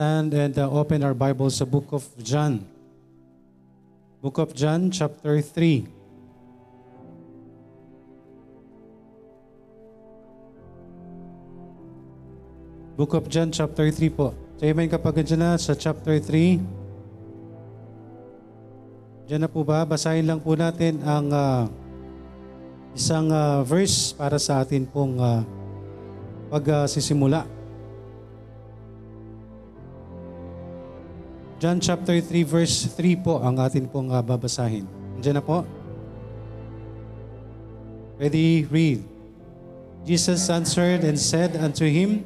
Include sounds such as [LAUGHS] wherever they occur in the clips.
stand and uh, open our Bibles sa book of John. Book of John, chapter 3. Book of John, chapter 3 po. So, amen kapag dyan na sa chapter 3. Diyan na po ba? Basahin lang po natin ang uh, isang uh, verse para sa atin pong uh, pagsisimula. Uh, John chapter 3 verse 3 po ang atin pong uh, babasahin. Diyan na po. Ready, read. Jesus answered and said unto him,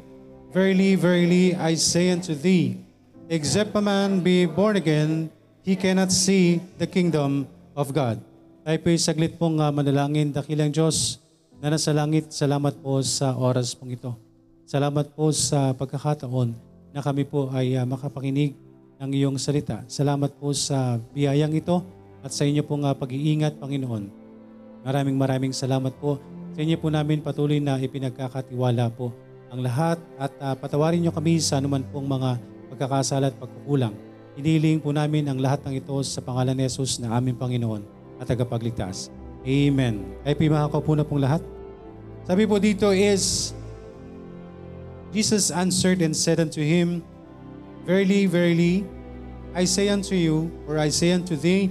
Verily, verily, I say unto thee, except a man be born again, he cannot see the kingdom of God. Tayo po'y saglit pong uh, manalangin, dakilang Diyos na nasa langit. Salamat po sa oras pong ito. Salamat po sa pagkakataon na kami po ay uh, makapakinig ng iyong salita. Salamat po sa biyayang ito at sa inyo pong uh, pag-iingat, Panginoon. Maraming maraming salamat po. Sa inyo po namin patuloy na ipinagkakatiwala po ang lahat at uh, patawarin niyo kami sa anuman pong mga pagkakasala at pagkukulang. Iniling po namin ang lahat ng ito sa pangalan ni Jesus na aming Panginoon at tagapagligtas. Amen. Ay pimahakaw po na pong lahat. Sabi po dito is, Jesus answered and said unto him, Verily, verily, I say unto you, or I say unto thee,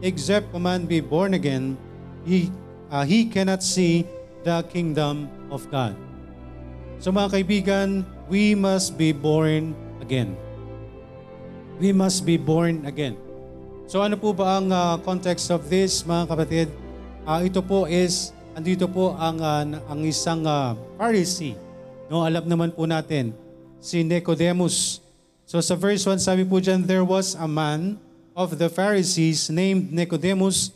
except a man be born again, he, uh, he cannot see the kingdom of God. So mga kaibigan, we must be born again. We must be born again. So ano po ba ang uh, context of this mga kapatid? Uh, ito po is, andito po ang, uh, ang isang uh, Pharisee. No, alam naman po natin, si Nicodemus So sa verse 1, sabi po dyan, There was a man of the Pharisees named Nicodemus,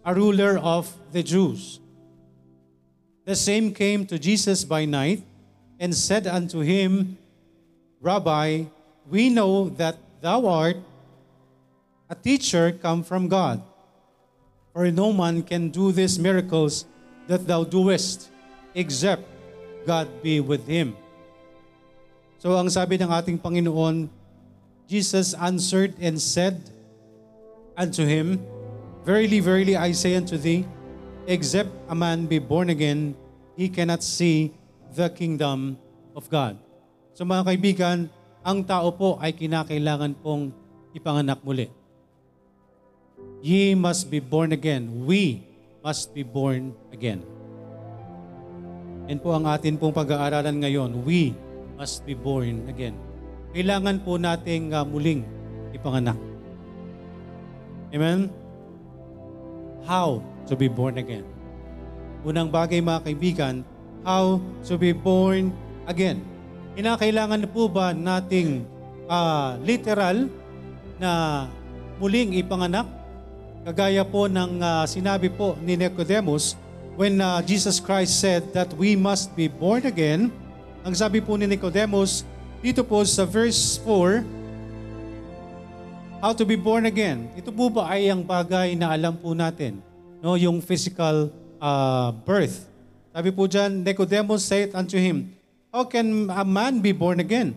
a ruler of the Jews. The same came to Jesus by night and said unto him, Rabbi, we know that thou art a teacher come from God. For no man can do these miracles that thou doest, except God be with him. So ang sabi ng ating Panginoon, Jesus answered and said unto him, Verily, verily, I say unto thee, except a man be born again, he cannot see the kingdom of God. So mga kaibigan, ang tao po ay kinakailangan pong ipanganak muli. Ye must be born again. We must be born again. Yan po ang atin pong pag-aaralan ngayon. We must be born again. Kailangan po nating uh, muling ipanganak. Amen? How to be born again? Unang bagay mga kaibigan, how to be born again. Kinakailangan na po ba nating uh, literal na muling ipanganak? Kagaya po ng uh, sinabi po ni Nicodemus when uh, Jesus Christ said that we must be born again, ang sabi po ni Nicodemus, dito po sa verse 4, how to be born again. Ito po ba ay ang bagay na alam po natin? No, yung physical uh, birth. Sabi po dyan, Nicodemus said unto him, How can a man be born again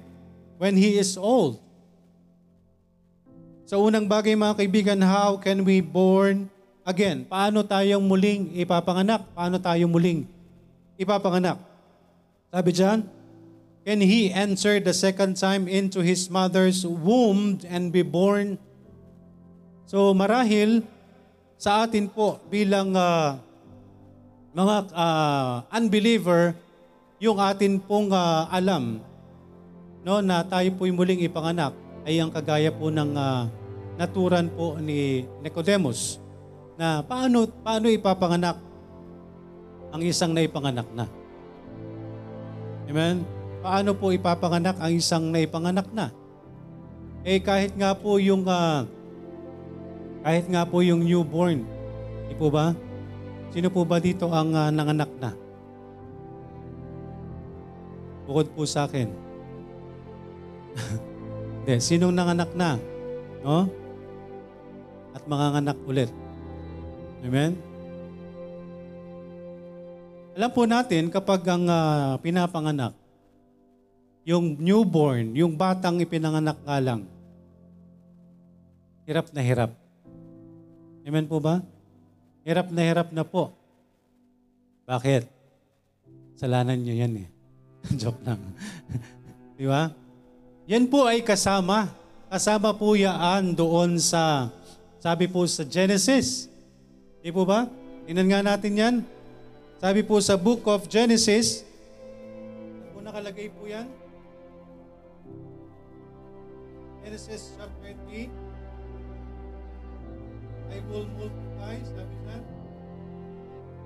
when he is old? Sa unang bagay mga kaibigan, how can we born again? Paano tayong muling ipapanganak? Paano tayo muling ipapanganak? Sabi dyan, Can he enter the second time into his mother's womb and be born? So marahil sa atin po bilang uh, mga uh, unbeliever, yung atin pong uh, alam no, na tayo po'y muling ipanganak ay ang kagaya po ng uh, naturan po ni Nicodemus na paano, paano ipapanganak ang isang naipanganak na. Amen? Paano po ipapanganak ang isang naipanganak na? Eh kahit nga po yung uh, kahit nga po yung newborn, di po ba? Sino po ba dito ang uh, nanganak na? Bukod po sa akin. [LAUGHS] Hindi, sinong nanganak na? No? At manganganak ulit. Amen? Alam po natin kapag ang uh, pinapanganak, yung newborn, yung batang ipinanganak nga lang, hirap na hirap. Amen po ba? Hirap na hirap na po. Bakit? Salanan nyo yan eh. [LAUGHS] Joke lang. [LAUGHS] Di ba? Yan po ay kasama. Kasama po yan doon sa, sabi po sa Genesis. Di po ba? Tingnan nga natin yan. Sabi po sa book of Genesis, ano po nakalagay po yan? Genesis chapter 3. I will multiply, sabi siya.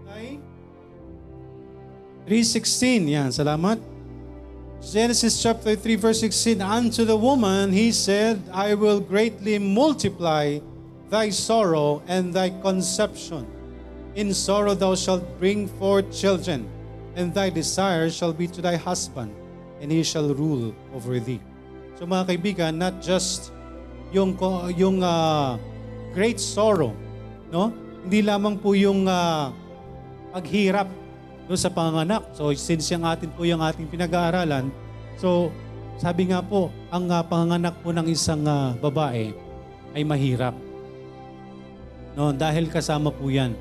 Ay, 3.16, yan, salamat. Genesis chapter 3 verse 16, Unto the woman he said, I will greatly multiply thy sorrow and thy conception. In sorrow thou shalt bring forth children, and thy desire shall be to thy husband, and he shall rule over thee. So mga kaibigan, not just yung yung ah, great sorrow, no? Hindi lamang po yung ah, paghirap doon sa panganganak. So since yung atin po yung ating pinag-aaralan, so sabi nga po, ang ah, panganganak po ng isang ah, babae ay mahirap. No, dahil kasama po 'yan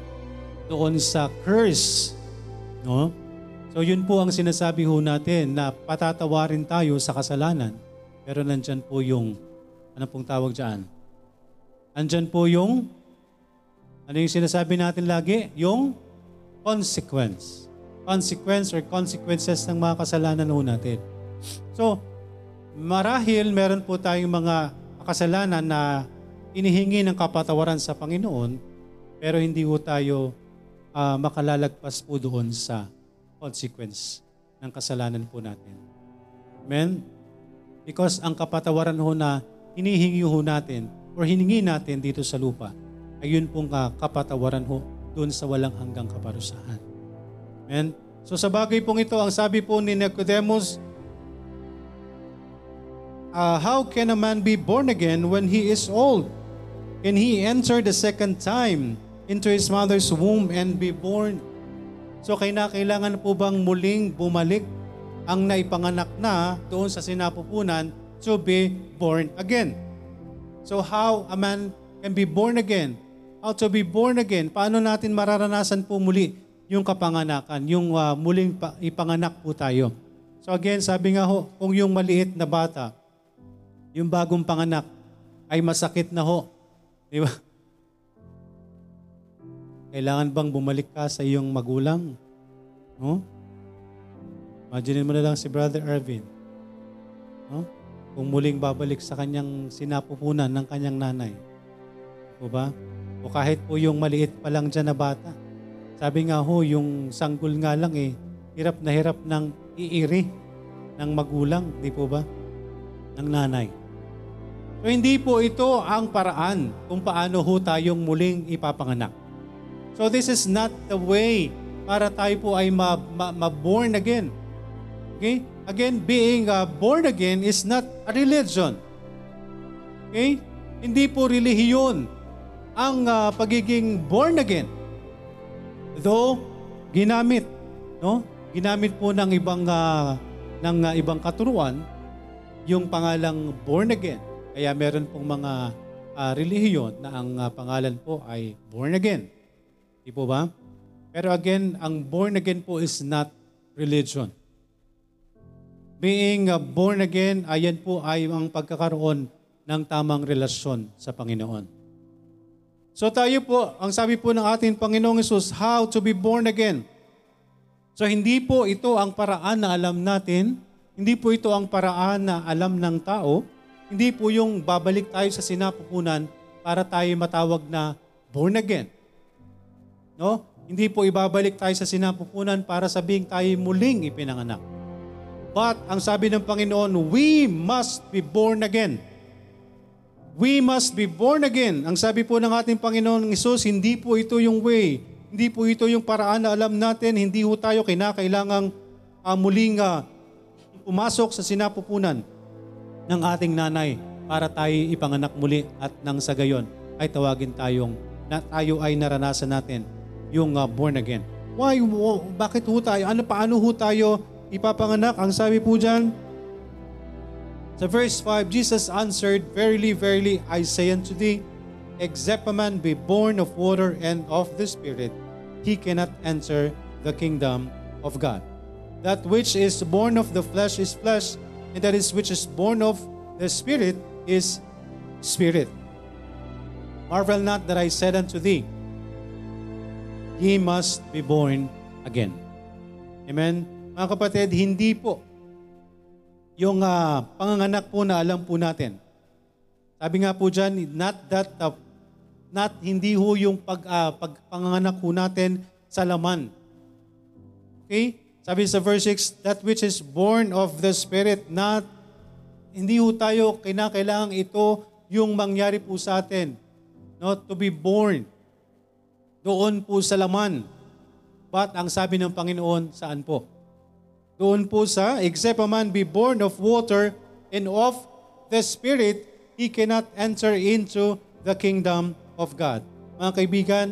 doon sa curse, no? So yun po ang sinasabi ho natin na patatawarin tayo sa kasalanan. Pero nandyan po yung, ano pong tawag dyan? Andyan po yung, ano yung sinasabi natin lagi? Yung consequence. Consequence or consequences ng mga kasalanan ho natin. So, marahil meron po tayong mga kasalanan na inihingi ng kapatawaran sa Panginoon, pero hindi po tayo ah, makalalagpas po doon sa consequence ng kasalanan po natin. Amen? Because ang kapatawaran ho na hinihingi ho natin or hiningi natin dito sa lupa, ay yun pong ah, kapatawaran ho doon sa walang hanggang kaparusahan. Amen? So sa bagay pong ito, ang sabi po ni Nicodemus, uh, how can a man be born again when he is old? Can he enter the second time into his mother's womb and be born? So kailangan po bang muling bumalik ang naipanganak na doon sa sinapupunan to be born again? So how a man can be born again? How to be born again? Paano natin mararanasan po muli yung kapanganakan, yung uh, muling pa- ipanganak po tayo? So again, sabi nga ho, kung yung maliit na bata, yung bagong panganak, ay masakit na ho. Di ba? Kailangan bang bumalik ka sa iyong magulang? No? Imagine mo na lang si Brother Ervin. No? Kung muling babalik sa kanyang sinapupunan ng kanyang nanay. O ba? O kahit po yung maliit pa lang dyan na bata. Sabi nga ho, yung sanggol nga lang eh, hirap na hirap ng iiri ng magulang, di po ba? Ng nanay. So hindi po ito ang paraan kung paano ho tayong muling ipapanganak. So this is not the way para tayo po ay ma-born again. Okay? Again, being uh, born again is not a religion. Okay? Hindi po relihiyon ang uh, pagiging born again. Though ginamit, no? Ginamit po ng ibang uh, ng uh, ibang katuruan yung pangalang born again. Kaya meron pong mga uh, relihiyon na ang uh, pangalan po ay born again. Di po ba? Pero again, ang born again po is not religion. Being uh, born again, ayan po ay ang pagkakaroon ng tamang relasyon sa Panginoon. So tayo po, ang sabi po ng ating Panginoong Yesus, how to be born again. So hindi po ito ang paraan na alam natin, hindi po ito ang paraan na alam ng tao, hindi po yung babalik tayo sa sinapupunan para tayo matawag na born again. No? Hindi po ibabalik tayo sa sinapupunan para sabing tayo muling ipinanganak. But ang sabi ng Panginoon, we must be born again. We must be born again. Ang sabi po ng ating Panginoon ng Isus, hindi po ito yung way. Hindi po ito yung paraan na alam natin. Hindi po tayo kinakailangang uh, muling uh, pumasok sa sinapupunan ng ating nanay para tayo ipanganak muli at nang sa gayon ay tawagin tayong na tayo ay naranasan natin yung uh, born again. Why? Bakit ho tayo? Ano paano ho tayo ipapanganak? Ang sabi po dyan, Sa verse 5, Jesus answered, Verily, verily, I say unto thee, except a man be born of water and of the Spirit, he cannot enter the kingdom of God. That which is born of the flesh is flesh, and that is which is born of the Spirit is spirit. Marvel not that I said unto thee, Ye must be born again. Amen? Mga kapatid, hindi po yung ah, panganganak po na alam po natin. Sabi nga po dyan, not that, uh, not hindi ho yung pag, ah, pag panganganak po natin sa laman. Okay? Sabi sa verse 6, that which is born of the Spirit, not, hindi ho tayo kinakailangan ito yung mangyari po sa atin. No? To be born. Doon po sa laman. But ang sabi ng Panginoon, saan po? Doon po sa, except a man be born of water and of the Spirit, he cannot enter into the kingdom of God. Mga kaibigan,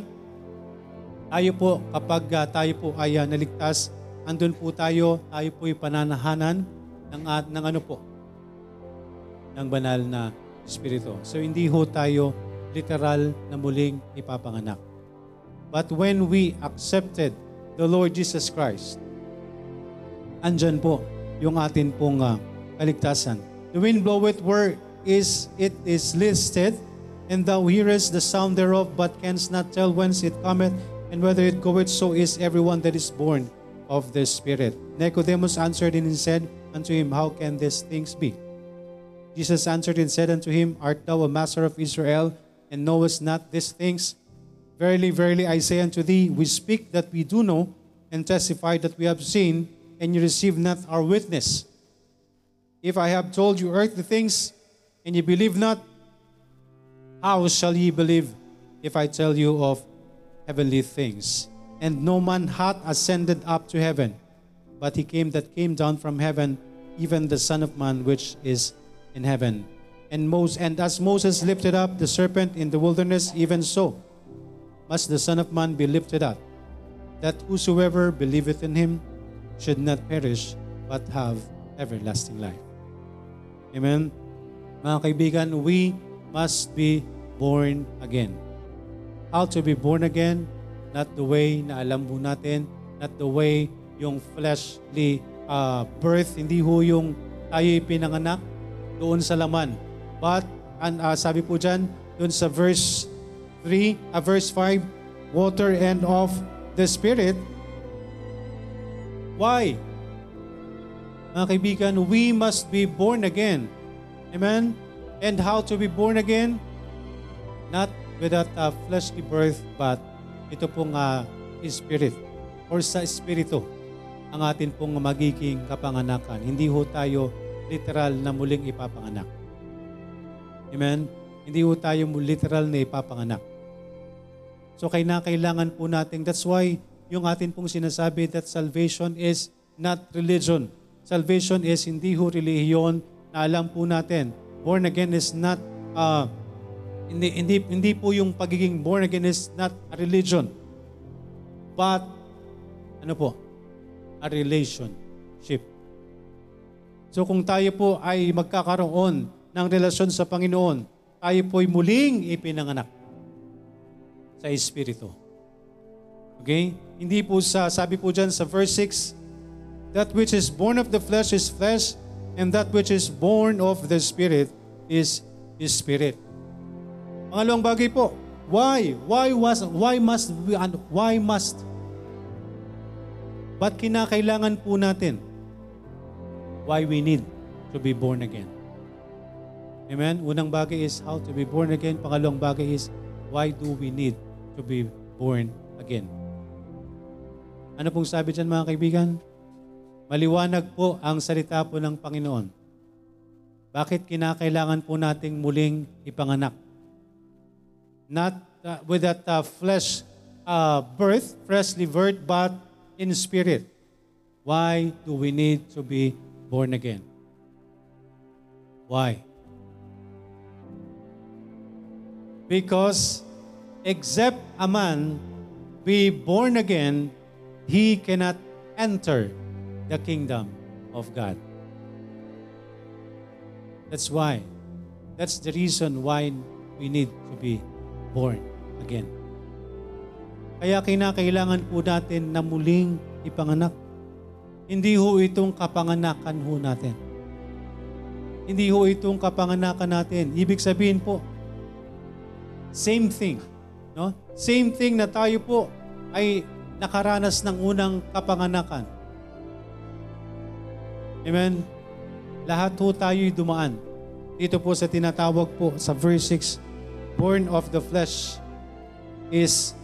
tayo po, kapag uh, tayo po ay uh, naligtas, andun po tayo, tayo po ay pananahanan ng, uh, ng ano po, ng banal na Espiritu. So hindi ho tayo literal na muling ipapanganak. But when we accepted the Lord Jesus Christ, andyan po yung atin pong uh, kaligtasan. The wind bloweth where is it is listed, and thou hearest the sound thereof, but canst not tell whence it cometh, and whether it goeth, so is everyone that is born of the Spirit. Nicodemus answered and said unto him, How can these things be? Jesus answered and said unto him, Art thou a master of Israel, and knowest not these things? Verily, verily, I say unto thee, we speak that we do know, and testify that we have seen, and you receive not our witness. If I have told you earthly things, and ye believe not, how shall ye believe if I tell you of heavenly things? And no man hath ascended up to heaven, but he came that came down from heaven, even the Son of Man which is in heaven. And, Moses, and as Moses lifted up the serpent in the wilderness, even so must the Son of Man be lifted up, that whosoever believeth in him should not perish, but have everlasting life. Amen? Mga kaibigan, we must be born again. How to be born again? Not the way na alam mo natin, not the way yung fleshly uh, birth, hindi ho yung tayo pinanganak doon sa laman. But, and, uh, sabi po dyan, doon sa verse 3, uh, verse 5, water and of the Spirit. Why? Mga kaibigan, we must be born again. Amen? And how to be born again? Not without a fleshly birth, but ito pong uh, spirit or sa espiritu ang atin pong magiging kapanganakan. Hindi ho tayo literal na muling ipapanganak. Amen? Hindi ho tayo literal na ipapanganak. So kailangan po natin, that's why yung atin pong sinasabi that salvation is not religion. Salvation is hindi ho relihiyon na alam po natin. Born again is not, uh, hindi, hindi, hindi po yung pagiging born again is not a religion. But, ano po? A relationship. So kung tayo po ay magkakaroon ng relasyon sa Panginoon, tayo po ay muling ipinanganak sa Espiritu. Okay? Hindi po sa, sabi po dyan sa verse 6, That which is born of the flesh is flesh, and that which is born of the Spirit is is Spirit. Pangalawang bagay po, why? Why was why must we and why must? Ba't kinakailangan po natin? Why we need to be born again? Amen? Unang bagay is how to be born again. Pangalawang bagay is why do we need to be born again? Ano pong sabi dyan mga kaibigan? Maliwanag po ang salita po ng Panginoon. Bakit kinakailangan po nating muling ipanganak? Not uh, with that uh, flesh uh, birth, fleshly birth, but in spirit. Why do we need to be born again? Why? Because except a man be born again, he cannot enter the kingdom of God. That's why. That's the reason why we need to be born again. Kaya kinakailangan po natin na muling ipanganak. Hindi ho itong kapanganakan ho natin. Hindi ho itong kapanganakan natin. Ibig sabihin po, same thing. No? Same thing na tayo po ay nakaranas ng unang kapanganakan. Amen? Lahat ho tayo'y dumaan. Dito po sa tinatawag po sa verse 6, born of the flesh is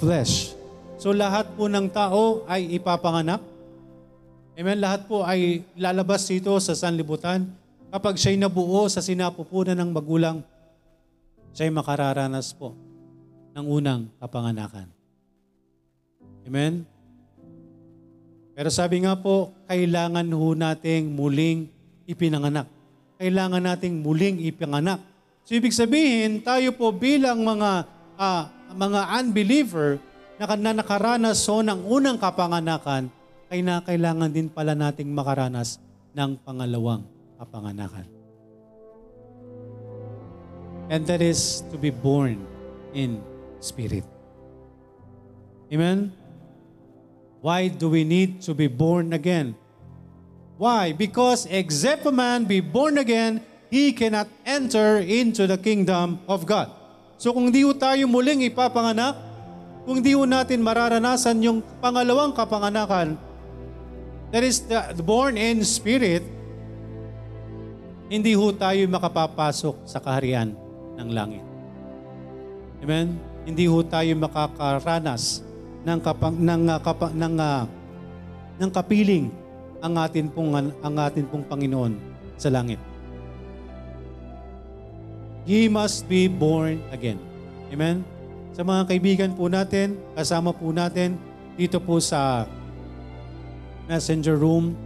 flesh. So lahat po ng tao ay ipapanganak. Amen? Lahat po ay lalabas dito sa sanlibutan. Kapag siya'y nabuo sa sinapupunan ng magulang, siya'y makararanas po ng unang kapanganakan. Amen? Pero sabi nga po, kailangan ho nating muling ipinanganak. Kailangan nating muling ipinanganak. So ibig sabihin, tayo po bilang mga ah, mga unbeliever na, na nakaranas so ng unang kapanganakan, ay na kailangan din pala nating makaranas ng pangalawang kapanganakan. And that is to be born in spirit. Amen? Why do we need to be born again? Why? Because except a man be born again, he cannot enter into the kingdom of God. So kung di tayo muling ipapanganak, kung di natin mararanasan yung pangalawang kapanganakan, that is the, the born in spirit, hindi ho tayo makapapasok sa kaharian ng langit. Amen? Hindi ho tayo makakaranas ng kapang ng uh, kapa, ng uh, ng kapiling ang atin pong ang atin pong Panginoon sa langit. Ye must be born again. Amen? Sa mga kaibigan po natin, kasama po natin dito po sa messenger room,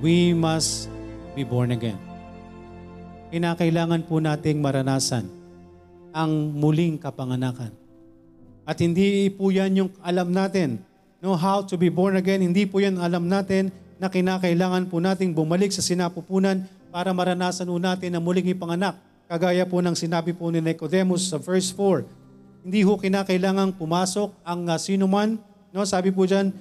we must be born again. Kinakailangan po nating maranasan ang muling kapanganakan. At hindi po yan yung alam natin. No, how to be born again, hindi po yan alam natin na kinakailangan po nating bumalik sa sinapupunan para maranasan po natin na muling ipanganak. Kagaya po ng sinabi po ni Nicodemus sa verse 4. Hindi ho kinakailangang pumasok ang uh, sino man. No, sabi po diyan,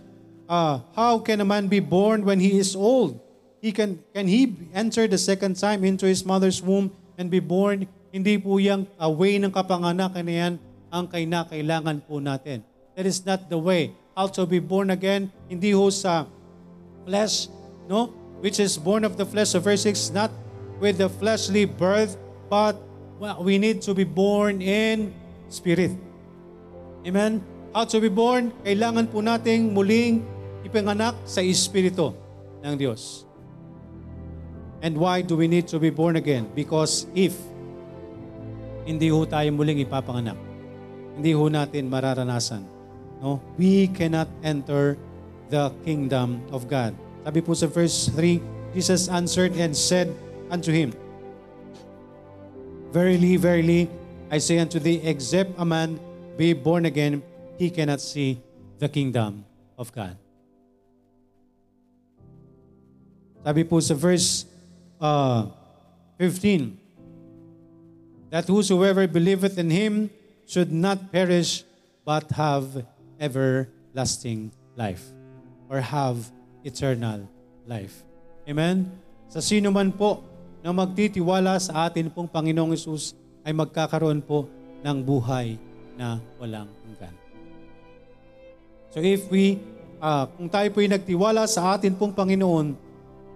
uh, how can a man be born when he is old? He can can he enter the second time into his mother's womb and be born? Hindi po yang uh, way ng kapanganakan na yan ang kinakailangan po natin. That is not the way. To be born again, hindi ho sa flesh, no? Which is born of the flesh. So verse 6, not with the fleshly birth, but well, we need to be born in spirit. Amen? How to be born? Kailangan po nating muling ipanganak sa Espiritu ng Diyos. And why do we need to be born again? Because if hindi ho tayo muling ipapanganak, hindi ho natin mararanasan. No? We cannot enter the kingdom of God. Sabi po sa verse 3, Jesus answered and said unto him, Verily, verily, I say unto thee, except a man be born again, he cannot see the kingdom of God. Sabi po sa verse uh, 15, that whosoever believeth in him should not perish but have everlasting life or have eternal life. Amen? Sa sino man po na magtitiwala sa atin pong Panginoong Isus ay magkakaroon po ng buhay na walang hanggan. So if we, uh, kung tayo po ay nagtiwala sa atin pong Panginoon,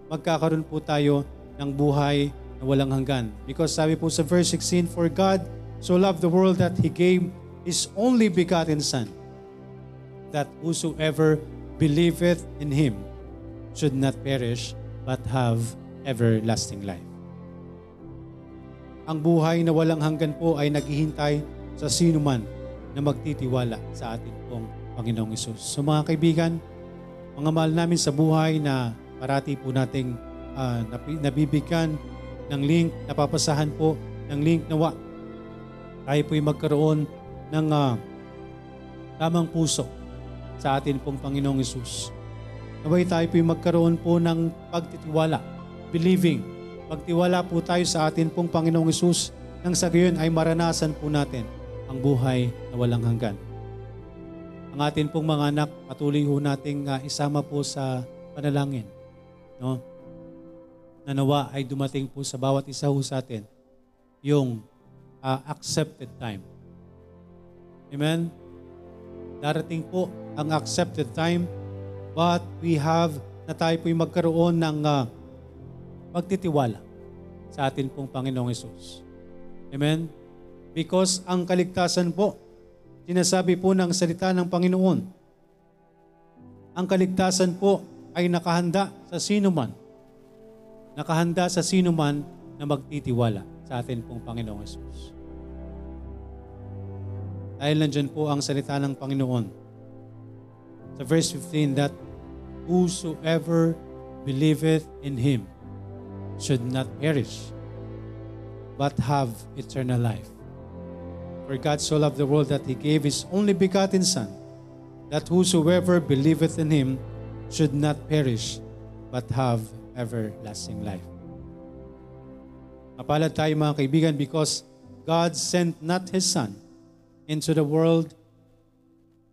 magkakaroon po tayo ng buhay na walang hanggan. Because sabi po sa verse 16, For God so loved the world that He gave His only begotten Son, that whosoever believeth in Him should not perish, but have everlasting life. Ang buhay na walang hanggan po ay naghihintay sa sino man na magtitiwala sa ating pong Panginoong Isus. So mga kaibigan, mga mahal namin sa buhay na parati po nating uh, nabibigyan ng link, napapasahan po ng link nawa. Tayo po'y magkaroon ng uh, tamang puso sa atin pong Panginoong Isus. Naway tayo po'y magkaroon po ng pagtitiwala, believing, Magtiwala po tayo sa atin pong Panginoong Isus nang sa gayon ay maranasan po natin ang buhay na walang hanggan. Ang atin pong mga anak, patuloy ho nating ah, isama po sa panalangin. No? Na nawa ay dumating po sa bawat isa ho sa atin yung ah, accepted time. Amen? Darating po ang accepted time but we have na tayo po'y magkaroon ng ah, pagtitiwala sa atin pong Panginoong Yesus. Amen? Because ang kaligtasan po, sinasabi po ng salita ng Panginoon, ang kaligtasan po ay nakahanda sa sino man. Nakahanda sa sino man na magtitiwala sa atin pong Panginoong Yesus. Dahil nandyan po ang salita ng Panginoon. Sa verse 15 that whosoever believeth in Him should not perish, but have eternal life. For God so loved the world that He gave His only begotten Son, that whosoever believeth in Him should not perish, but have everlasting life. Mapalad tayo mga kaibigan because God sent not His Son into the world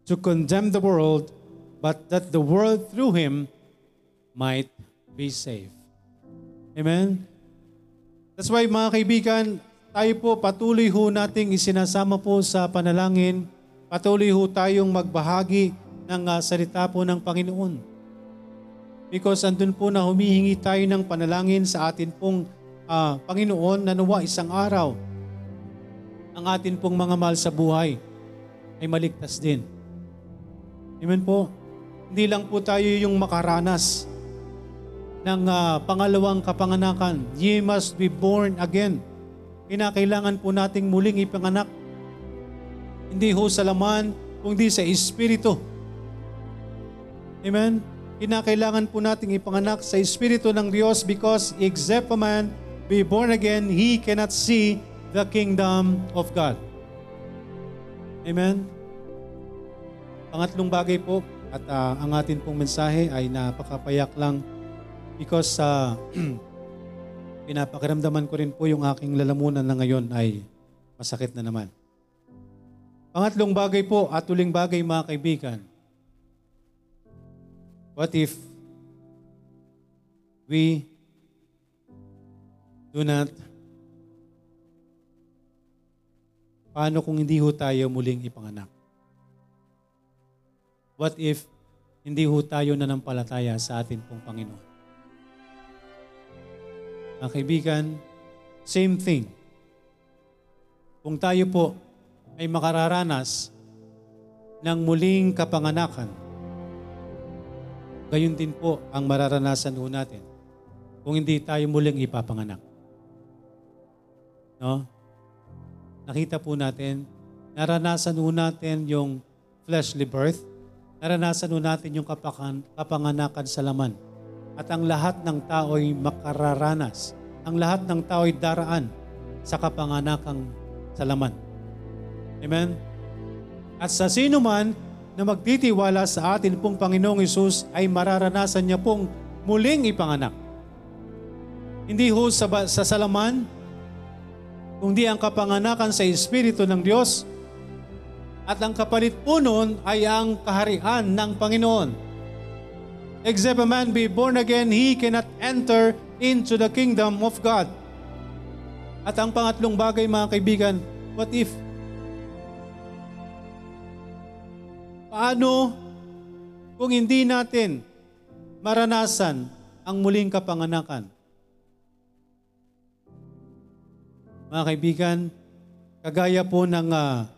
to condemn the world, but that the world through Him might be saved. Amen? That's why mga kaibigan, tayo po patuloy ho nating isinasama po sa panalangin, patuloy ho tayong magbahagi ng ah, salita po ng Panginoon. Because andun po na humihingi tayo ng panalangin sa atin pong ah, Panginoon na nawa isang araw ang atin pong mga mahal sa buhay ay maligtas din. Amen po. Hindi lang po tayo yung makaranas ng ah, pangalawang kapanganakan. Ye must be born again. Kinakailangan po nating muling ipanganak. Hindi ho sa laman, kundi sa Espiritu. Amen? Kinakailangan po nating ipanganak sa Espiritu ng Diyos because except a man be born again, he cannot see the kingdom of God. Amen? Pangatlong bagay po, at ah, ang atin pong mensahe ay napakapayak lang because sa [CLEARS THROAT] pinapakiramdaman ko rin po yung aking lalamunan na ngayon ay masakit na naman. Pangatlong bagay po at uling bagay mga kaibigan. What if we do not Paano kung hindi ho tayo muling ipanganak? What if hindi ho tayo nanampalataya sa atin pong Panginoon? Mga kaibigan, same thing. Kung tayo po ay makararanas ng muling kapanganakan, gayon din po ang mararanasan ho natin kung hindi tayo muling ipapanganak. No? Nakita po natin, naranasan ho natin yung fleshly birth, naranasan ho natin yung kapakan, kapanganakan sa laman. At ang lahat ng tao ay makararanas. Ang lahat ng tao ay daraan sa kapanganakang sa laman. Amen? At sa sino man na magtitiwala sa atin pong Panginoong Isus ay mararanasan niya pong muling ipanganak. Hindi ho sa, sa salaman, kundi ang kapanganakan sa Espiritu ng Diyos at ang kapalit po nun ay ang kaharian ng Panginoon. Except a man be born again, he cannot enter into the kingdom of God. At ang pangatlong bagay mga kaibigan, what if? Paano kung hindi natin maranasan ang muling kapanganakan? Mga kaibigan, kagaya po ng ah,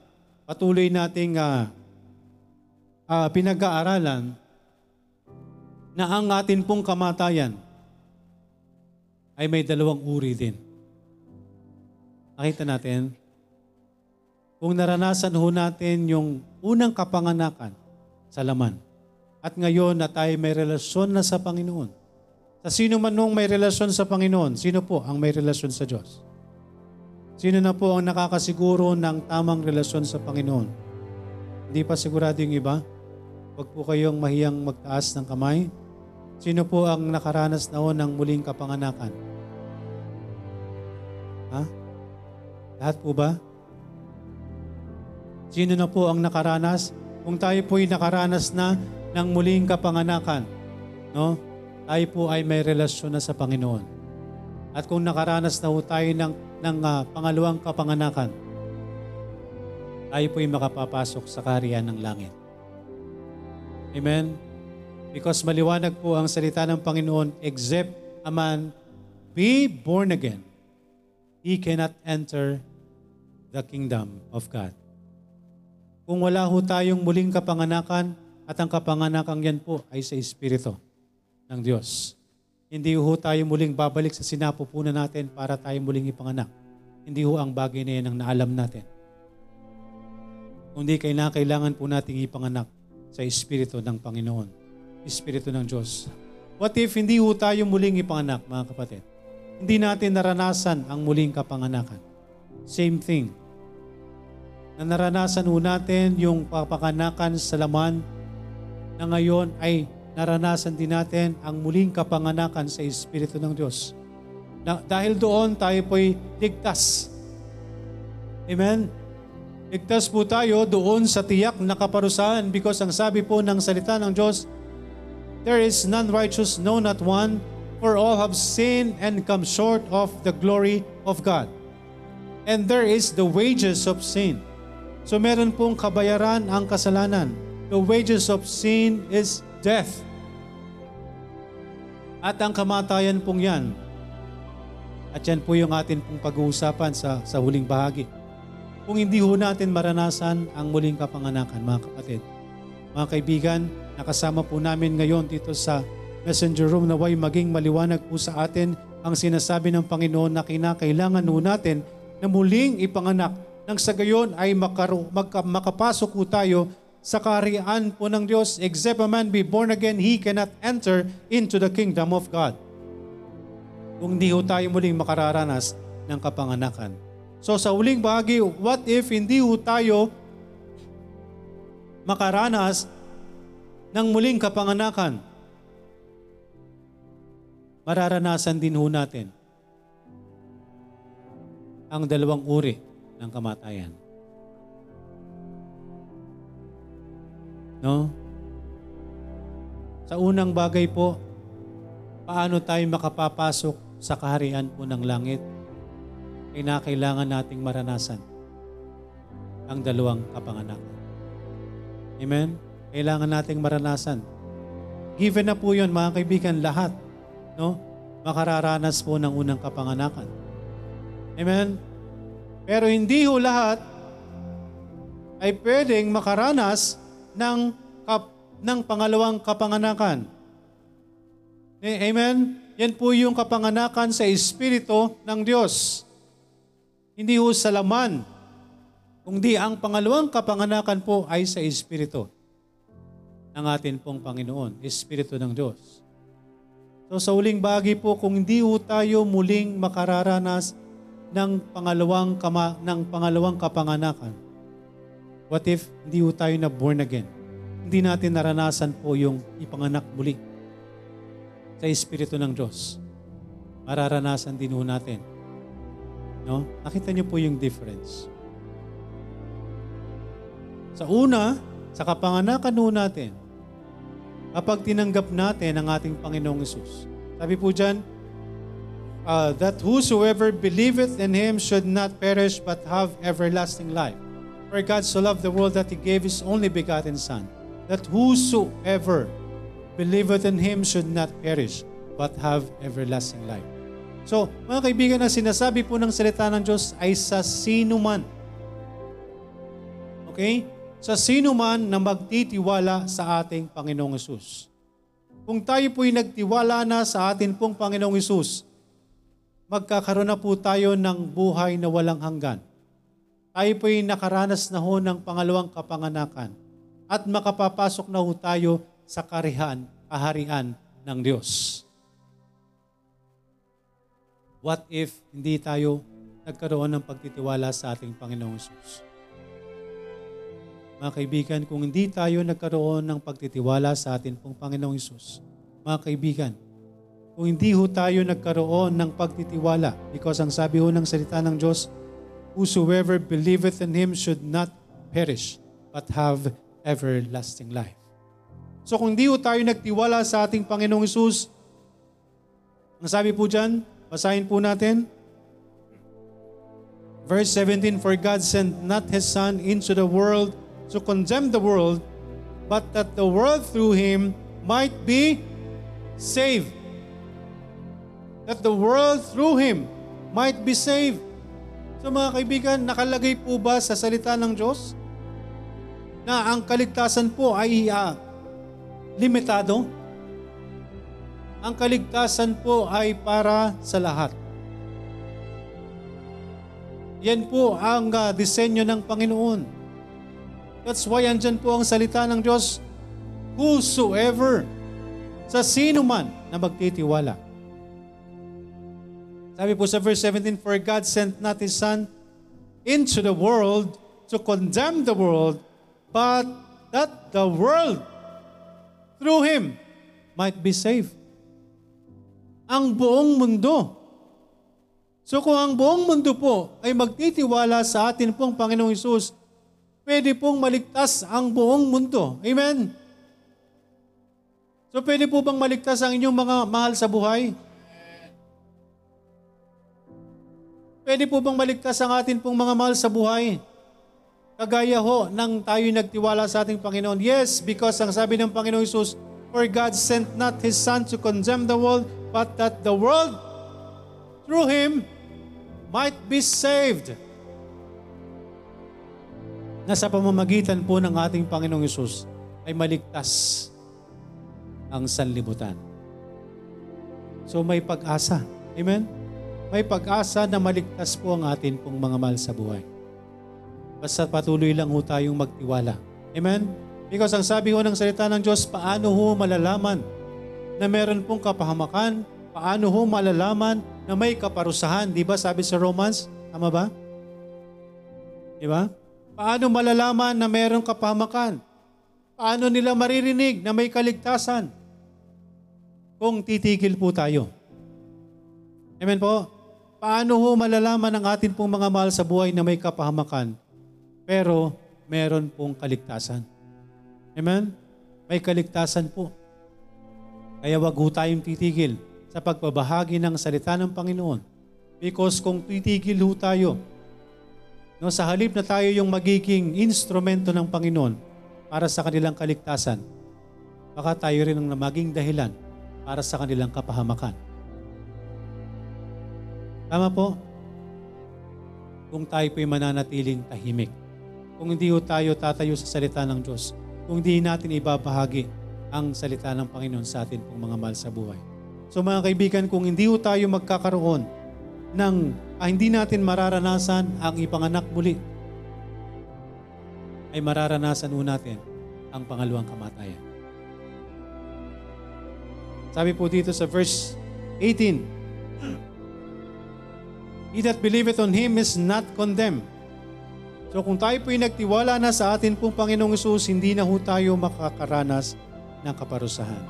patuloy nating ah, ah, pinag-aaralan na ang atin pong kamatayan ay may dalawang uri din. Nakita natin, kung naranasan ho natin yung unang kapanganakan sa laman, at ngayon na tayo may relasyon na sa Panginoon, sa sino man nung may relasyon sa Panginoon, sino po ang may relasyon sa Diyos? Sino na po ang nakakasiguro ng tamang relasyon sa Panginoon? Hindi pa sigurado yung iba? Huwag po kayong mahiyang magtaas ng kamay. Sino po ang nakaranas na ho ng muling kapanganakan? Ha? Lahat po ba? Sino na po ang nakaranas? Kung tayo po'y nakaranas na ng muling kapanganakan, no? tayo po ay may relasyon na sa Panginoon. At kung nakaranas na po tayo ng, ng ah, pangalawang kapanganakan, tayo po'y makapapasok sa kaharian ng langit. Amen? Because maliwanag po ang salita ng Panginoon, except a man be born again, he cannot enter the kingdom of God. Kung wala ho tayong muling kapanganakan, at ang kapanganakang yan po ay sa Espiritu ng Diyos. Hindi ho tayo muling babalik sa sinapupunan natin para tayo muling ipanganak. Hindi ho ang bagay na yan ang naalam natin. Kundi kailangan po nating ipanganak sa Espiritu ng Panginoon. Espiritu ng Diyos. What if hindi ho tayo muling ipanganak, mga kapatid? Hindi natin naranasan ang muling kapanganakan. Same thing. Na naranasan ho natin yung kapanganakan sa laman na ngayon ay naranasan din natin ang muling kapanganakan sa Espiritu ng Diyos. Na, dahil doon tayo po'y ligtas. Amen? Ligtas po tayo doon sa tiyak na kaparusahan because ang sabi po ng salita ng Diyos, There is none righteous, no not one, for all have sinned and come short of the glory of God. And there is the wages of sin. So meron pong kabayaran ang kasalanan. The wages of sin is death. At ang kamatayan pong yan, at yan po yung atin pong pag-uusapan sa, sa huling bahagi. Kung hindi ho natin maranasan ang muling kapanganakan, mga kapatid. Mga kaibigan, nakasama po namin ngayon dito sa messenger room na way maging maliwanag po sa atin ang sinasabi ng Panginoon na kinakailangan ho natin na muling ipanganak nang sa gayon ay makaru, magka, makapasok po tayo sa kaharian po ng Diyos. Except a man be born again, he cannot enter into the kingdom of God. Kung hindi ho tayo muling makararanas ng kapanganakan. So sa uling bahagi, what if hindi ho tayo makaranas ng muling kapanganakan? Mararanasan din ho natin ang dalawang uri ng kamatayan. No? Sa unang bagay po, paano tayo makapapasok sa kaharian po ng langit? Kinakailangan nating maranasan ang dalawang kapanganakan. Amen? Kailangan nating maranasan. Given na po yun, mga kaibigan, lahat. No? Makararanas po ng unang kapanganakan. Amen? Pero hindi ho lahat ay pwedeng makaranas ng, kap, ng pangalawang kapanganakan. Eh, Amen? Yan po yung kapanganakan sa Espiritu ng Diyos. Hindi ho sa laman, kundi ang pangalawang kapanganakan po ay sa Espiritu ng atin pong Panginoon, Espiritu ng Diyos. So sa uling bagay po, kung hindi ho tayo muling makararanas ng pangalawang, kama, ng pangalawang kapanganakan, what if hindi ho tayo na born again? Hindi natin naranasan po yung ipanganak muli sa Espiritu ng Diyos. Mararanasan din ho natin No? Nakita niyo po yung difference. Sa una, sa kapanganakan ho natin, kapag tinanggap natin ang ating Panginoong Yesus. Sabi po dyan, uh, that whosoever believeth in Him should not perish but have everlasting life. For God so loved the world that He gave His only begotten Son, that whosoever believeth in Him should not perish but have everlasting life. So, mga kaibigan, ang sinasabi po ng salita ng Diyos ay sa sino man. Okay? Sa sino man na magtitiwala sa ating Panginoong Yesus. Kung tayo po'y nagtiwala na sa ating pong Panginoong Yesus, magkakaroon na po tayo ng buhay na walang hanggan. Tayo po'y nakaranas na ho ng pangalawang kapanganakan at makapapasok na ho tayo sa karihan, kaharian ng Diyos. What if hindi tayo nagkaroon ng pagtitiwala sa ating Panginoong Yesus? Mga kaibigan, kung hindi tayo nagkaroon ng pagtitiwala sa ating pong Panginoong Yesus, mga kaibigan, kung hindi ho tayo nagkaroon ng pagtitiwala. Because ang sabi ho ng salita ng Diyos, Whosoever believeth in Him should not perish, but have everlasting life. So kung ho tayo nagtiwala sa ating Panginoong Isus, ang sabi po dyan, basahin po natin, Verse 17, For God sent not His Son into the world to condemn the world, but that the world through Him might be saved. That the world through Him might be saved. So mga kaibigan, nakalagay po ba sa salita ng Diyos na ang kaligtasan po ay uh, limitado? Ang kaligtasan po ay para sa lahat. Yan po ang uh, disenyo ng Panginoon. That's why andyan po ang salita ng Diyos, whosoever, sa sino man na magtitiwala. Sabi po sa verse 17, For God sent not His Son into the world to condemn the world, but that the world through Him might be saved. Ang buong mundo So kung ang buong mundo po ay magtitiwala sa atin pong Panginoong Isus, pwede pong maligtas ang buong mundo. Amen? So pwede po bang maligtas ang inyong mga mahal sa buhay? Pwede po bang maligtas ang atin pong mga mahal sa buhay? Kagaya ho nang tayo nagtiwala sa ating Panginoon. Yes, because ang sabi ng Panginoong Isus, For God sent not His Son to condemn the world, but that the world through Him might be saved. Na sa pamamagitan po ng ating Panginoong Yesus ay maligtas ang sanlibutan. So may pag-asa. Amen? May pag-asa na maligtas po ang atin pong mga mahal sa buhay. Basta patuloy lang ho tayong magtiwala. Amen? Because ang sabi ho ng salita ng Diyos, paano ho malalaman na meron pong kapahamakan Paano ho malalaman na may kaparusahan? Di ba sabi sa Romans? Tama ba? Di ba? Paano malalaman na mayroong kapahamakan? Paano nila maririnig na may kaligtasan? Kung titigil po tayo. Amen po? Paano ho malalaman ang atin pong mga mahal sa buhay na may kapahamakan, pero meron pong kaligtasan? Amen? May kaligtasan po. Kaya wag ho tayong titigil sa pagbabahagi ng salita ng Panginoon. Because kung titigil ho tayo, no, sa halip na tayo yung magiging instrumento ng Panginoon para sa kanilang kaligtasan, baka tayo rin ang maging dahilan para sa kanilang kapahamakan. Tama po? Kung tayo po'y mananatiling tahimik. Kung hindi ho tayo tatayo sa salita ng Diyos. Kung hindi natin ibabahagi ang salita ng Panginoon sa atin pong mga mahal sa buhay. So mga kaibigan, kung hindi ho tayo magkakaroon ng ah, hindi natin mararanasan ang ipanganak muli, ay mararanasan ho natin ang pangalawang kamatayan. Sabi po dito sa verse 18, He that believeth on Him is not condemned. So kung tayo po'y nagtiwala na sa atin pong Panginoong Isus, hindi na ho tayo makakaranas ng kaparusahan.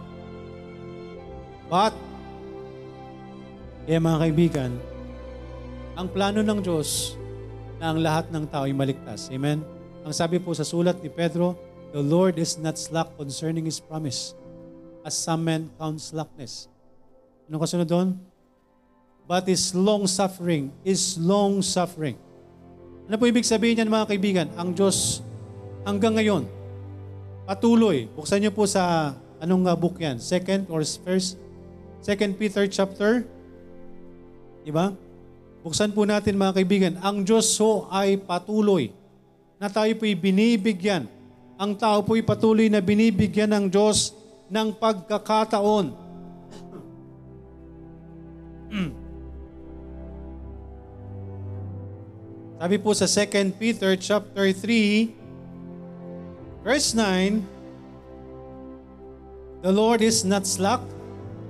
But kaya mga kaibigan, ang plano ng Diyos na ang lahat ng tao ay maligtas. Amen? Ang sabi po sa sulat ni Pedro, The Lord is not slack concerning His promise, as some men count slackness. Ano kasunod doon? But is long suffering, is long suffering. Ano po ibig sabihin niyan mga kaibigan? Ang Diyos hanggang ngayon, patuloy. Buksan niyo po sa anong uh, book yan? Second or first? Second Peter chapter Diba? Buksan po natin mga kaibigan, ang Diyos so ay patuloy na tayo po'y binibigyan. Ang tao po'y patuloy na binibigyan ng Diyos ng pagkakataon. [CLEARS THROAT] Sabi po sa 2 Peter chapter 3 verse 9 The Lord is not slack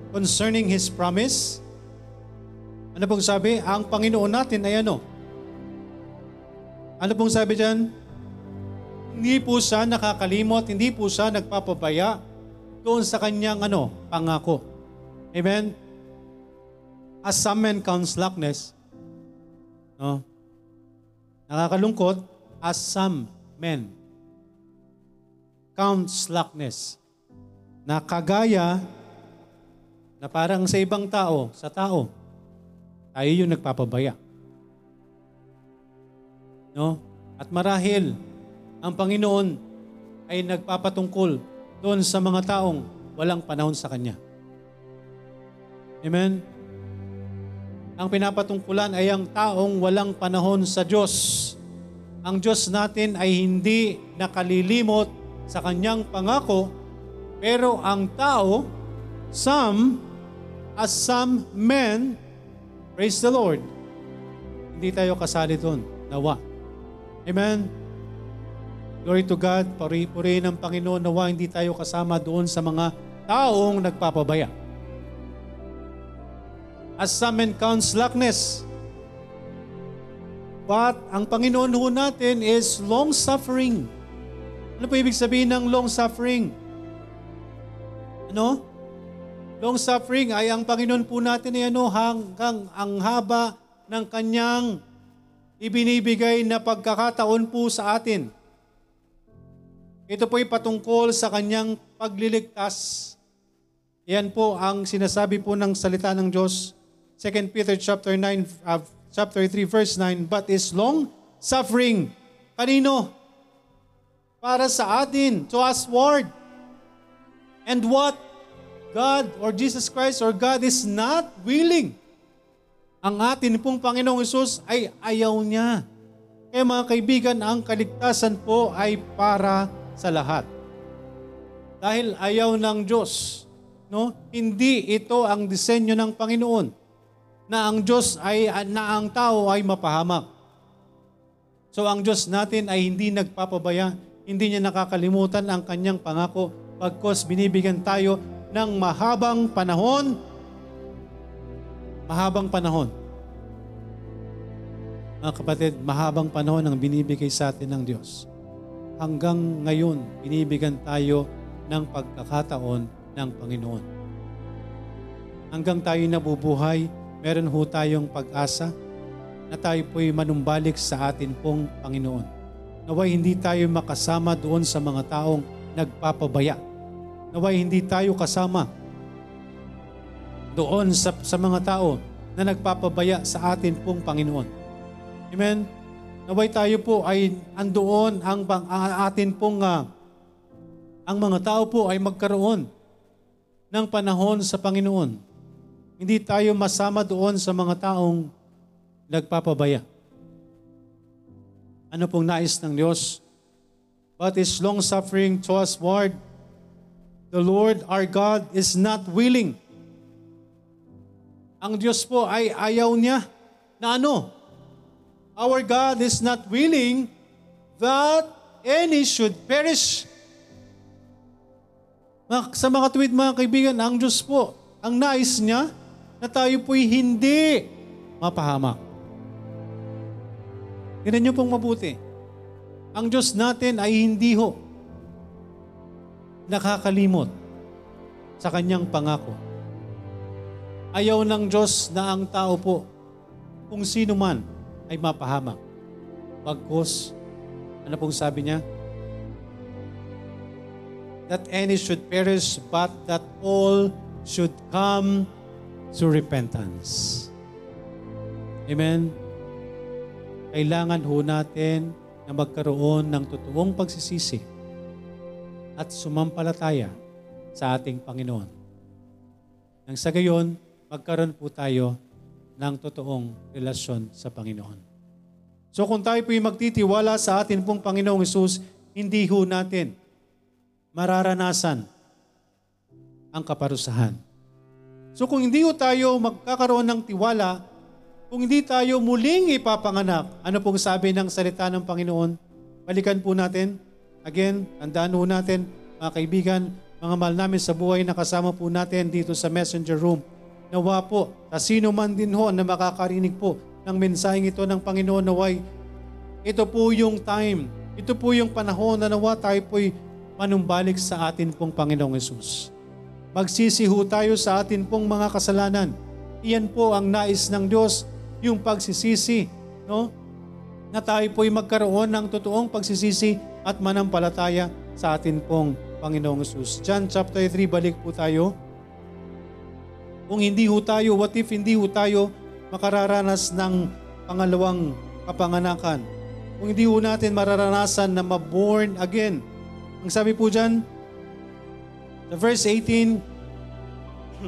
concerning His promise ano pong sabi? Ang Panginoon natin ay ano? Ano pong sabi dyan? Hindi po siya nakakalimot, hindi po siya nagpapabaya doon sa kanyang ano, pangako. Amen? as some men count slackness, no? Nakakalungkot, as some men count slackness. Na kagaya na parang sa ibang tao, sa tao, tayo yung nagpapabaya. No? At marahil, ang Panginoon ay nagpapatungkol doon sa mga taong walang panahon sa Kanya. Amen? Ang pinapatungkulan ay ang taong walang panahon sa Diyos. Ang Diyos natin ay hindi nakalilimot sa Kanyang pangako, pero ang tao, some, as some men, praise the Lord, hindi tayo kasali doon. Nawa. Amen? Glory to God. Puri-puri ng Panginoon. Nawa hindi tayo kasama doon sa mga taong nagpapabaya. As some men count slackness. But ang Panginoon ho natin is long-suffering. Ano po ibig sabihin ng long-suffering? Ano? Long-suffering ay ang Panginoon po natin ay ano, hanggang ang haba ng kanyang ibinibigay na pagkakataon po sa atin. Ito po ay patungkol sa kanyang pagliligtas. Yan po ang sinasabi po ng salita ng Diyos. 2 Peter chapter 9 uh, chapter 3 verse 9, but is long suffering. Kanino? Para sa atin, to us word. And what God or Jesus Christ or God is not willing. Ang atin pong Panginoong Isus ay ayaw niya. Kaya mga kaibigan, ang kaligtasan po ay para sa lahat. Dahil ayaw ng Diyos, no? Hindi ito ang disenyo ng Panginoon na ang Diyos ay na ang tao ay mapahamak. So ang Diyos natin ay hindi nagpapabaya, hindi niya nakakalimutan ang kanyang pangako pagkos binibigyan tayo ng mahabang panahon, mahabang panahon. Mga kapatid, mahabang panahon ang binibigay sa atin ng Diyos. Hanggang ngayon, binibigyan tayo ng pagkakataon ng Panginoon. Hanggang tayo nabubuhay, meron ho tayong pag-asa na tayo po'y manumbalik sa atin pong Panginoon. Naway hindi tayo makasama doon sa mga taong nagpapabaya. Naway hindi tayo kasama doon sa, sa mga tao na nagpapabaya sa atin pong Panginoon. Amen? Naway tayo po ay andoon ang, ang atin pong uh, ang mga tao po ay magkaroon ng panahon sa Panginoon. Hindi tayo masama doon sa mga taong nagpapabaya. Ano pong nais ng Diyos? But His long-suffering to us, Lord, the Lord our God is not willing. Ang Diyos po ay ayaw niya na ano? Our God is not willing that any should perish. Sa mga tweet mga kaibigan, ang Diyos po, ang nais niya na tayo po'y hindi mapahamak. Tignan niyo pong mabuti. Ang Diyos natin ay hindi ho nakakalimot sa kanyang pangako. Ayaw ng Diyos na ang tao po, kung sino man, ay mapahamak. Pagkos, ano pong sabi niya? That any should perish, but that all should come to repentance. Amen? Kailangan ho natin na magkaroon ng totoong pagsisisi at sumampalataya sa ating Panginoon. Nang sa gayon, magkaroon po tayo ng totoong relasyon sa Panginoon. So kung tayo po'y magtitiwala sa atin pong Panginoong Isus, hindi ho natin mararanasan ang kaparusahan. So kung hindi tayo magkakaroon ng tiwala, kung hindi tayo muling ipapanganak, ano pong sabi ng salita ng Panginoon? Balikan po natin. Again, tandaan po natin, mga kaibigan, mga mahal namin sa buhay na kasama po natin dito sa messenger room. Nawa po, sa sino man din ho na makakarinig po ng mensaheng ito ng Panginoon naway, ito po yung time, ito po yung panahon na nawa tayo po'y manumbalik sa atin pong Panginoong Yesus. Magsisiho tayo sa atin pong mga kasalanan. Iyan po ang nais ng Diyos, yung pagsisisi, no? Na tayo po'y magkaroon ng totoong pagsisisi at manampalataya sa atin pong Panginoong Yesus. John chapter 3, balik po tayo. Kung hindi ho tayo, what if hindi ho tayo makararanas ng pangalawang kapanganakan? Kung hindi ho natin mararanasan na ma-born again. Ang sabi po dyan, sa verse 18,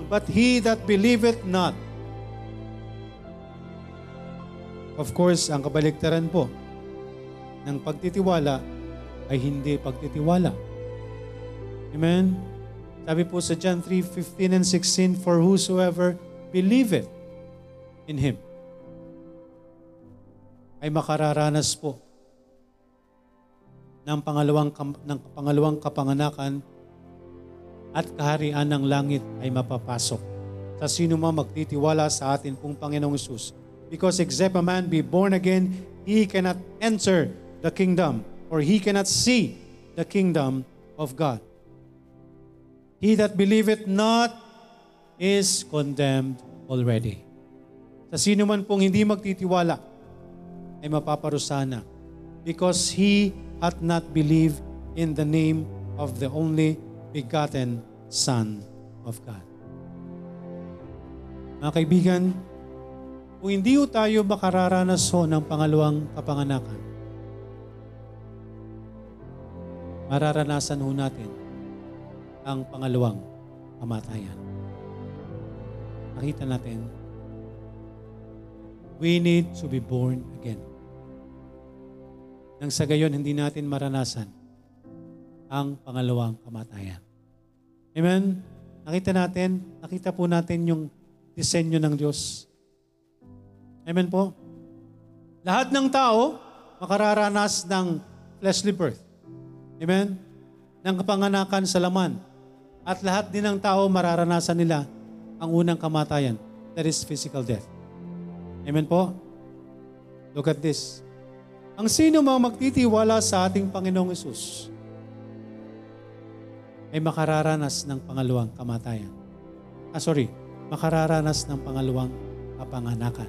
But he that believeth not. Of course, ang kabaligtaran po ng pagtitiwala ay hindi pagtitiwala. Amen? Sabi po sa John 3:15 and 16, For whosoever believeth in Him ay makararanas po ng pangalawang, ng pangalawang kapanganakan at kaharian ng langit ay mapapasok sa sino man magtitiwala sa atin pong Panginoong Isus. Because except a man be born again, he cannot enter the kingdom or he cannot see the kingdom of God. He that believeth not is condemned already. Sa sino man pong hindi magtitiwala ay mapaparusahan because he hath not believed in the name of the only begotten Son of God. Mga kaibigan, kung hindi ho tayo makararanas ho ng pangalawang kapanganakan, mararanasan ho natin ang pangalawang kamatayan. Nakita natin, we need to be born again. Nang sa gayon, hindi natin maranasan ang pangalawang kamatayan. Amen? Nakita natin, nakita po natin yung disenyo ng Diyos. Amen po? Lahat ng tao makararanas ng fleshly birth. Amen? Ng kapanganakan sa laman. At lahat din ng tao mararanasan nila ang unang kamatayan. That is physical death. Amen po? Look at this. Ang sino mang magtitiwala sa ating Panginoong Yesus ay makararanas ng pangalawang kamatayan. Ah, sorry, makararanas ng pangalawang kapanganakan.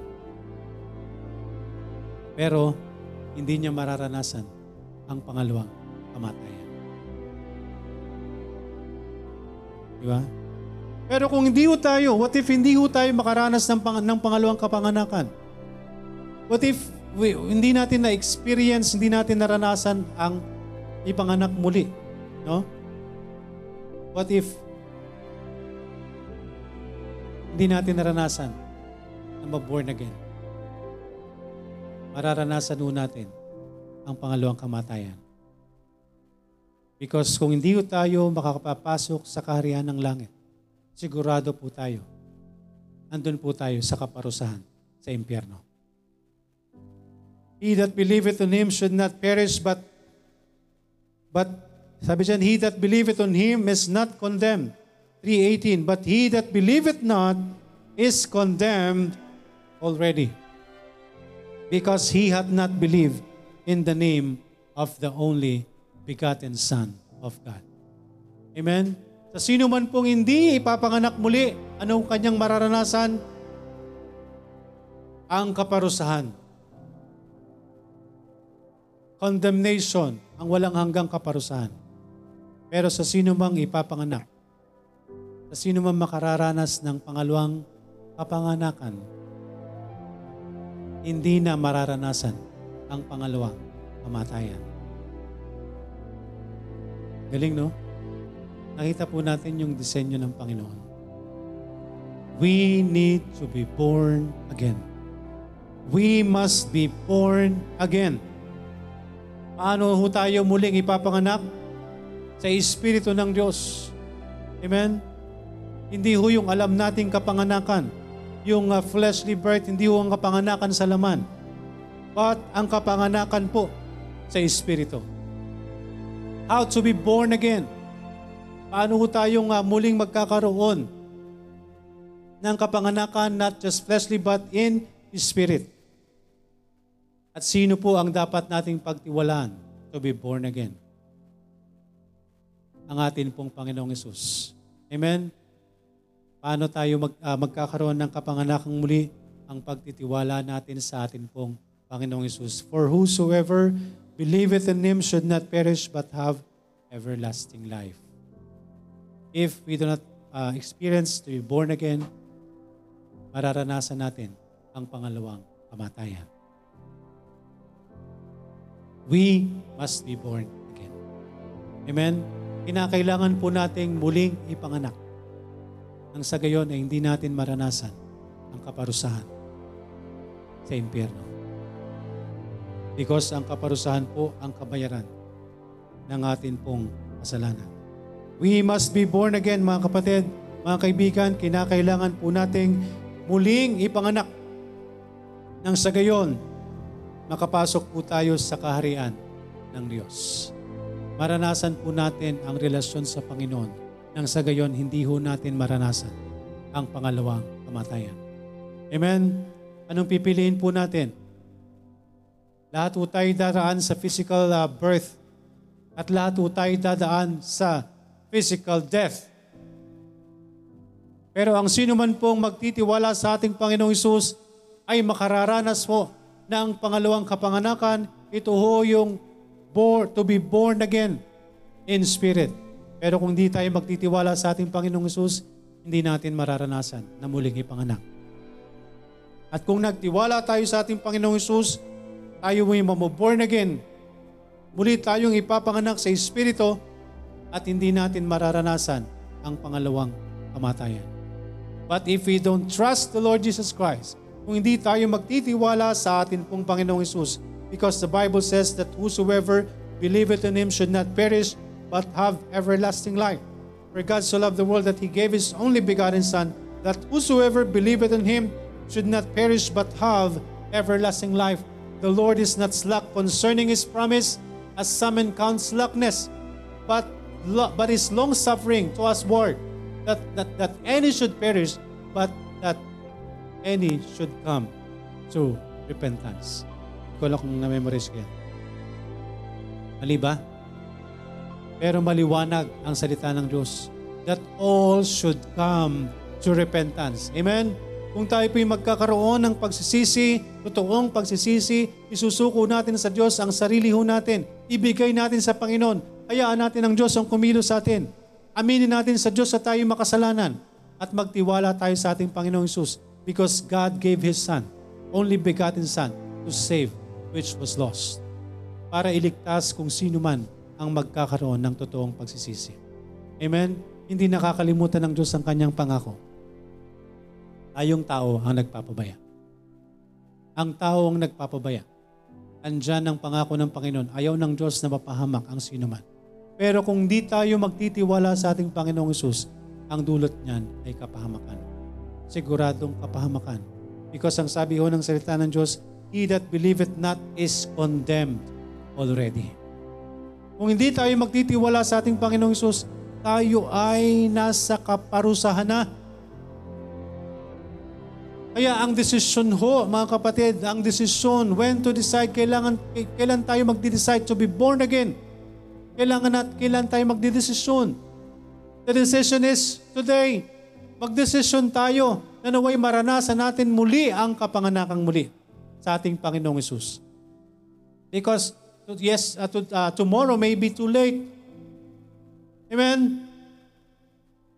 Pero hindi niya mararanasan ang pangalawang kamatayan. Di ba? Pero kung hindi ho tayo, what if hindi ho tayo makaranas ng, pang, ng pangalawang kapanganakan? What if we, hindi natin na-experience, hindi natin naranasan ang ipanganak muli? No? What if hindi natin naranasan na ma-born again? Mararanasan ho natin ang pangalawang kamatayan. Because kung hindi tayo makakapapasok sa kaharian ng langit, sigurado po tayo, andun po tayo sa kaparusahan sa impyerno. He that believeth on Him should not perish, but, but sabi dyan, He that believeth on Him is not condemned. 3.18, But he that believeth not is condemned already, because he hath not believed in the name of the only begotten Son of God. Amen? Sa sino man pong hindi ipapanganak muli, anong kanyang mararanasan? Ang kaparusahan. Condemnation, ang walang hanggang kaparusahan. Pero sa sino mang ipapanganak, sa sino mang makararanas ng pangalawang kapanganakan, hindi na mararanasan ang pangalawang kamatayan. Galing, no? Nakita po natin yung disenyo ng Panginoon. We need to be born again. We must be born again. Paano ho tayo muling ipapanganak? Sa Espiritu ng Diyos. Amen? Hindi ho yung alam nating kapanganakan. Yung uh, fleshly birth, hindi ho ang kapanganakan sa laman. But ang kapanganakan po sa Espiritu. How to be born again. Paano ho tayong uh, muling magkakaroon ng kapanganakan not just fleshly but in spirit. At sino po ang dapat nating pagtiwalaan to be born again? Ang atin pong Panginoong Yesus. Amen? paano tayo mag, ah, magkakaroon ng kapanganakang muli ang pagtitiwala natin sa atin pong Panginoong Isus. For whosoever believeth in Him should not perish but have everlasting life. If we do not uh, experience to be born again, mararanasan natin ang pangalawang kamatayan. We must be born again. Amen? Kinakailangan po nating muling ipanganak. Nang sa gayon ay hindi natin maranasan ang kaparusahan sa impyerno. Because ang kaparusahan po ang kabayaran ng atin pong kasalanan. We must be born again mga kapatid, mga kaibigan, kinakailangan po nating muling ipanganak. Nang sa gayon, makapasok po tayo sa kaharian ng Diyos. Maranasan po natin ang relasyon sa Panginoon nang sa gayon hindi ho natin maranasan ang pangalawang kamatayan. Amen? Anong pipiliin po natin? Lahat po tayo daraan sa physical uh, birth at lahat po tayo dadaan sa physical death. Pero ang sino man pong magtitiwala sa ating Panginoong Isus ay makararanas po ng pangalawang kapanganakan. Ito ho yung born, to be born again in spirit. Pero kung di tayo magtitiwala sa ating Panginoong Isus, hindi natin mararanasan na muling ipanganak. At kung nagtiwala tayo sa ating Panginoong Isus, tayo mo yung born again. Muli tayong ipapanganak sa Espiritu at hindi natin mararanasan ang pangalawang kamatayan. But if we don't trust the Lord Jesus Christ, kung hindi tayo magtitiwala sa atin pong Panginoong Isus, because the Bible says that whosoever believeth in Him should not perish, but have everlasting life. For God so loved the world that He gave His only begotten Son, that whosoever believeth in Him should not perish, but have everlasting life. The Lord is not slack concerning His promise, as some count slackness, but lo- but is long suffering to us word that, that that any should perish but that any should come to repentance. Ko alam kung na-memorize ko yan. Mali ba? Pero maliwanag ang salita ng Diyos that all should come to repentance. Amen? Kung tayo po'y magkakaroon ng pagsisisi, totoong pagsisisi, isusuko natin sa Diyos ang sarili ho natin. Ibigay natin sa Panginoon. Hayaan natin ang Diyos ang kumilos sa atin. Aminin natin sa Diyos sa tayo makasalanan at magtiwala tayo sa ating Panginoong Isus because God gave His Son, only begotten Son, to save which was lost. Para iligtas kung sino man ang magkakaroon ng totoong pagsisisi. Amen? Hindi nakakalimutan ng Diyos ang kanyang pangako. Tayong tao ang nagpapabaya. Ang tao ang nagpapabaya. Andyan ang pangako ng Panginoon. Ayaw ng Diyos na mapahamak ang sino man. Pero kung di tayo magtitiwala sa ating Panginoong Isus, ang dulot niyan ay kapahamakan. Siguradong kapahamakan. Because ang sabi ho ng salita ng Diyos, He that believeth not is condemned already. Kung hindi tayo magtitiwala sa ating Panginoong Isus, tayo ay nasa kaparusahan na. Kaya ang desisyon ho, mga kapatid, ang desisyon when to decide, kailangan, kailan tayo magde-decide to be born again. Kailangan at kailan tayo magdidesisyon. The decision is today. Magdesisyon tayo na naway maranasan natin muli ang kapanganakang muli sa ating Panginoong Isus. Because yes, uh, to, uh, tomorrow may be too late. Amen?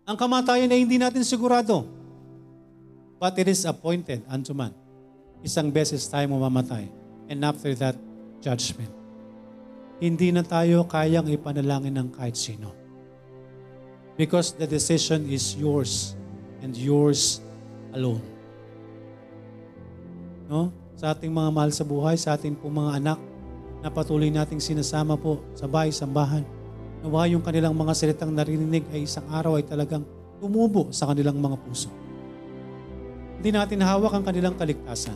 Ang kamatayan ay hindi natin sigurado. But it is appointed unto man. Isang beses tayo mamamatay. And after that, judgment. Hindi na tayo kayang ipanalangin ng kahit sino. Because the decision is yours and yours alone. No? Sa ating mga mahal sa buhay, sa ating po mga anak, na patuloy nating sinasama po sa bahay, sambahan. Nawa yung kanilang mga salitang narinig ay isang araw ay talagang tumubo sa kanilang mga puso. Hindi natin hawak ang kanilang kaligtasan.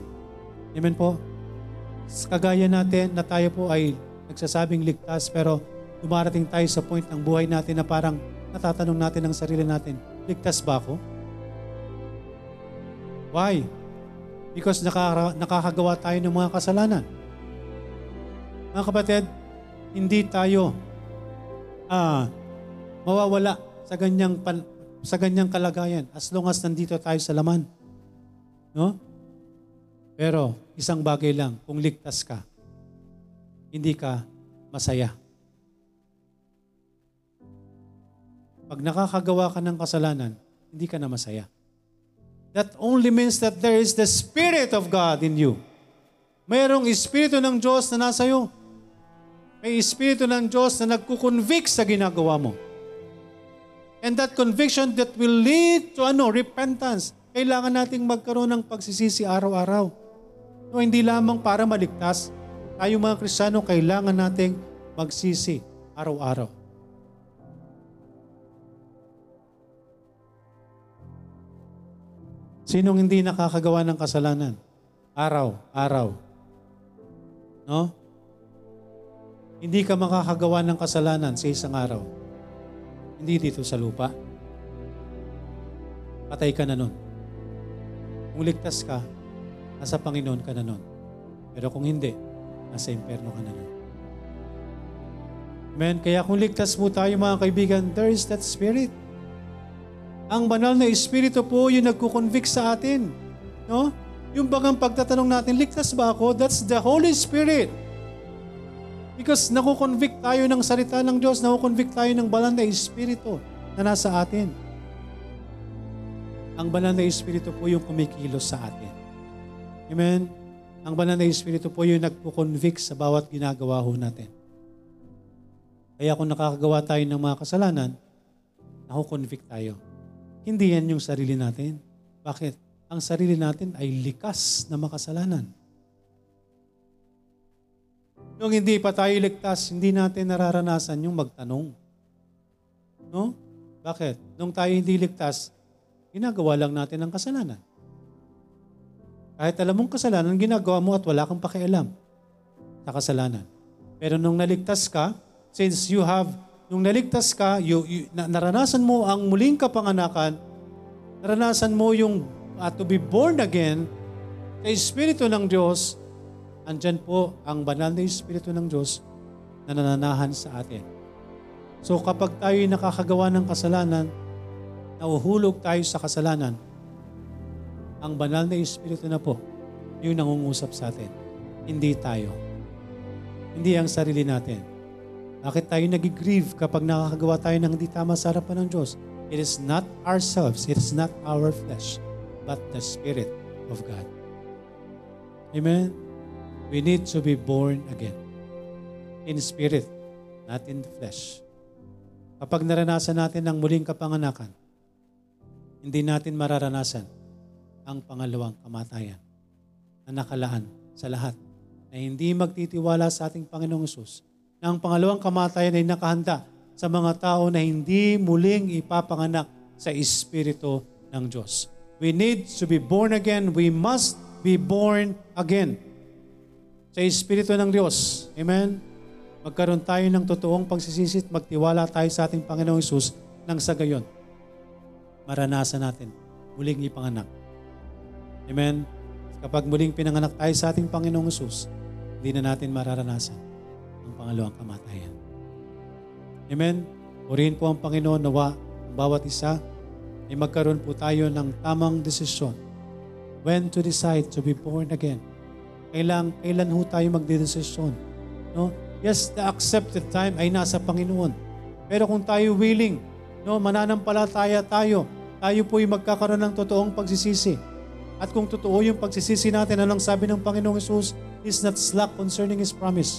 Amen po? Kagaya natin na tayo po ay nagsasabing ligtas pero dumarating tayo sa point ng buhay natin na parang natatanong natin ang sarili natin, ligtas ba ako? Why? Because nakaka- nakakagawa tayo ng mga kasalanan. Mga kapatid, hindi tayo ah, mawawala sa ganyang pan- sa ganyang kalagayan as long as nandito tayo sa laman. No? Pero isang bagay lang, kung ligtas ka, hindi ka masaya. Pag nakakagawa ka ng kasalanan, hindi ka na masaya. That only means that there is the Spirit of God in you. Mayroong Espiritu ng Diyos na nasa iyo. May Espiritu ng Diyos na nagkukonvict sa ginagawa mo. And that conviction that will lead to ano, repentance. Kailangan nating magkaroon ng pagsisisi araw-araw. No, hindi lamang para maligtas. Tayo mga Kristiyano, kailangan nating magsisi araw-araw. Sinong hindi nakakagawa ng kasalanan? Araw, araw. No? Hindi ka makakagawa ng kasalanan sa isang araw. Hindi dito sa lupa. Patay ka na nun. Kung ligtas ka, nasa Panginoon ka na nun. Pero kung hindi, nasa impyerno ka na nun. Amen? Kaya kung ligtas mo tayo mga kaibigan, there is that spirit. Ang banal na Espiritu po yung nagkukonvict sa atin. No? Yung bagang pagtatanong natin, ligtas ba ako? That's the Holy Spirit. Because nakukonvict tayo ng salita ng Diyos, nakukonvict tayo ng banal na Espiritu na nasa atin. Ang banal na Espiritu po yung kumikilos sa atin. Amen? Ang banal na Espiritu po yung nagkukonvict sa bawat ginagawa ho natin. Kaya kung nakakagawa tayo ng mga kasalanan, nakukonvict tayo. Hindi yan yung sarili natin. Bakit? Ang sarili natin ay likas na makasalanan. Nung hindi pa tayo ligtas, hindi natin nararanasan yung magtanong. No? Bakit? Nung tayo hindi ligtas, ginagawa lang natin ang kasalanan. Kahit alam mong kasalanan, ginagawa mo at wala kang pakialam sa kasalanan. Pero nung naligtas ka, since you have Nung naligtas ka, you, you, na, naranasan mo ang muling kapanganakan, naranasan mo yung uh, to be born again, sa Espiritu ng Diyos, andyan po ang banal na Espiritu ng Diyos na nananahan sa atin. So kapag tayo nakakagawa ng kasalanan, nauhulog tayo sa kasalanan, ang banal na Espiritu na po, yung nangungusap sa atin. Hindi tayo. Hindi ang sarili natin. Bakit tayo nag-grieve kapag nakakagawa tayo ng hindi tama sa harapan ng Diyos? It is not ourselves, it is not our flesh, but the Spirit of God. Amen? We need to be born again. In spirit, not in the flesh. Kapag naranasan natin ang muling kapanganakan, hindi natin mararanasan ang pangalawang kamatayan na nakalaan sa lahat na hindi magtitiwala sa ating Panginoong Yesus na ang pangalawang kamatayan ay nakahanda sa mga tao na hindi muling ipapanganak sa Espiritu ng Diyos. We need to be born again. We must be born again sa Espiritu ng Diyos. Amen? Magkaroon tayo ng totoong pagsisisit, magtiwala tayo sa ating Panginoong Isus nang sa gayon, maranasan natin muling ipanganak. Amen? Kapag muling pinanganak tayo sa ating Panginoong Isus, hindi na natin mararanasan ang pangalawang kamatayan. Amen? Purihin po ang Panginoon nawa ang bawat isa ay magkaroon po tayo ng tamang desisyon when to decide to be born again. Kailan, kailan ho tayo magdedesisyon? No? Yes, the accepted time ay nasa Panginoon. Pero kung tayo willing, no, mananampalataya tayo, tayo po ay magkakaroon ng totoong pagsisisi. At kung totoo yung pagsisisi natin, anong sabi ng Panginoong Yesus, is not slack concerning His promise.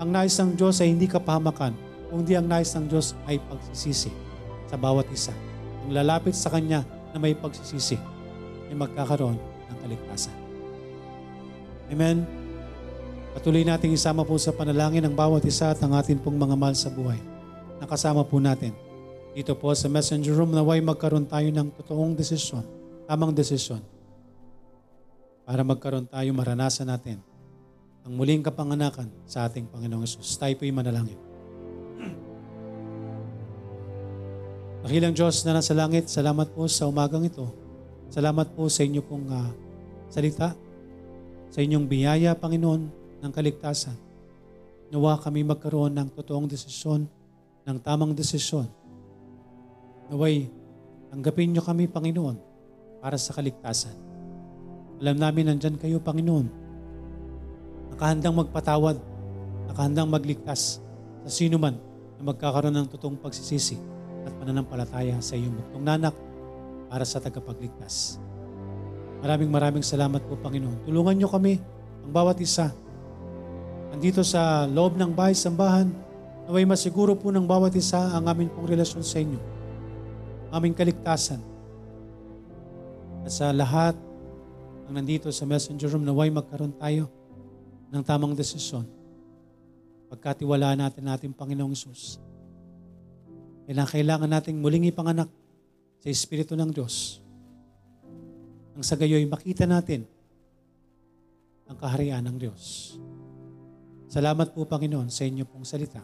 Ang nais ng Diyos ay hindi kapahamakan, kundi ang nais ng Diyos ay pagsisisi sa bawat isa. Ang lalapit sa Kanya na may pagsisisi ay magkakaroon ng kaligtasan. Amen? Patuloy nating isama po sa panalangin ng bawat isa at ang atin pong mga mahal sa buhay. Nakasama po natin dito po sa messenger room na way magkaroon tayo ng totoong desisyon, tamang desisyon para magkaroon tayo, maranasan natin ang muling kapanganakan sa ating Panginoong Yesus. Tayo po'y manalangin. [CLEARS THROAT] Dakilang Diyos na nasa langit, salamat po sa umagang ito. Salamat po sa inyo pong uh, salita, sa inyong biyaya, Panginoon, ng kaligtasan. Nawa kami magkaroon ng totoong desisyon, ng tamang desisyon. Naway Tanggapin niyo kami, Panginoon, para sa kaligtasan. Alam namin nandyan kayo, Panginoon. Nakahandang magpatawad, nakahandang magligtas sa sino man na magkakaroon ng totoong pagsisisi at pananampalataya sa iyong buktong nanak para sa tagapagligtas. Maraming maraming salamat po, Panginoon. Tulungan niyo kami, ang bawat isa, andito sa loob ng bahay sambahan, naway masiguro po ng bawat isa ang amin pong relasyon sa inyo, aming kaligtasan. At sa lahat ng nandito sa messenger room, naway magkaroon tayo ng tamang desisyon. Pagkatiwalaan natin natin Panginoong Isus. Kailangan, kailangan nating muling ipanganak sa Espiritu ng Diyos. Ang sa gayoy makita natin ang kaharian ng Diyos. Salamat po Panginoon sa inyo pong salita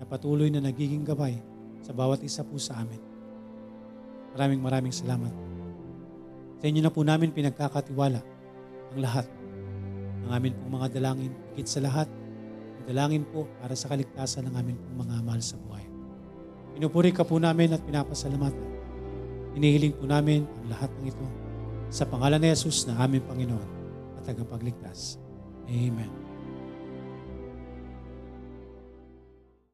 na patuloy na nagiging gabay sa bawat isa po sa amin. Maraming maraming salamat. Sa inyo na po namin pinagkakatiwala ang lahat ng amin pong mga dalangin. Higit sa lahat, ang dalangin po para sa kaligtasan ng amin pong mga mahal sa buhay. Pinupuri ka po namin at pinapasalamatan. Inihiling po namin ang lahat ng ito sa pangalan ni Jesus na aming Panginoon at tagapagligtas. Amen.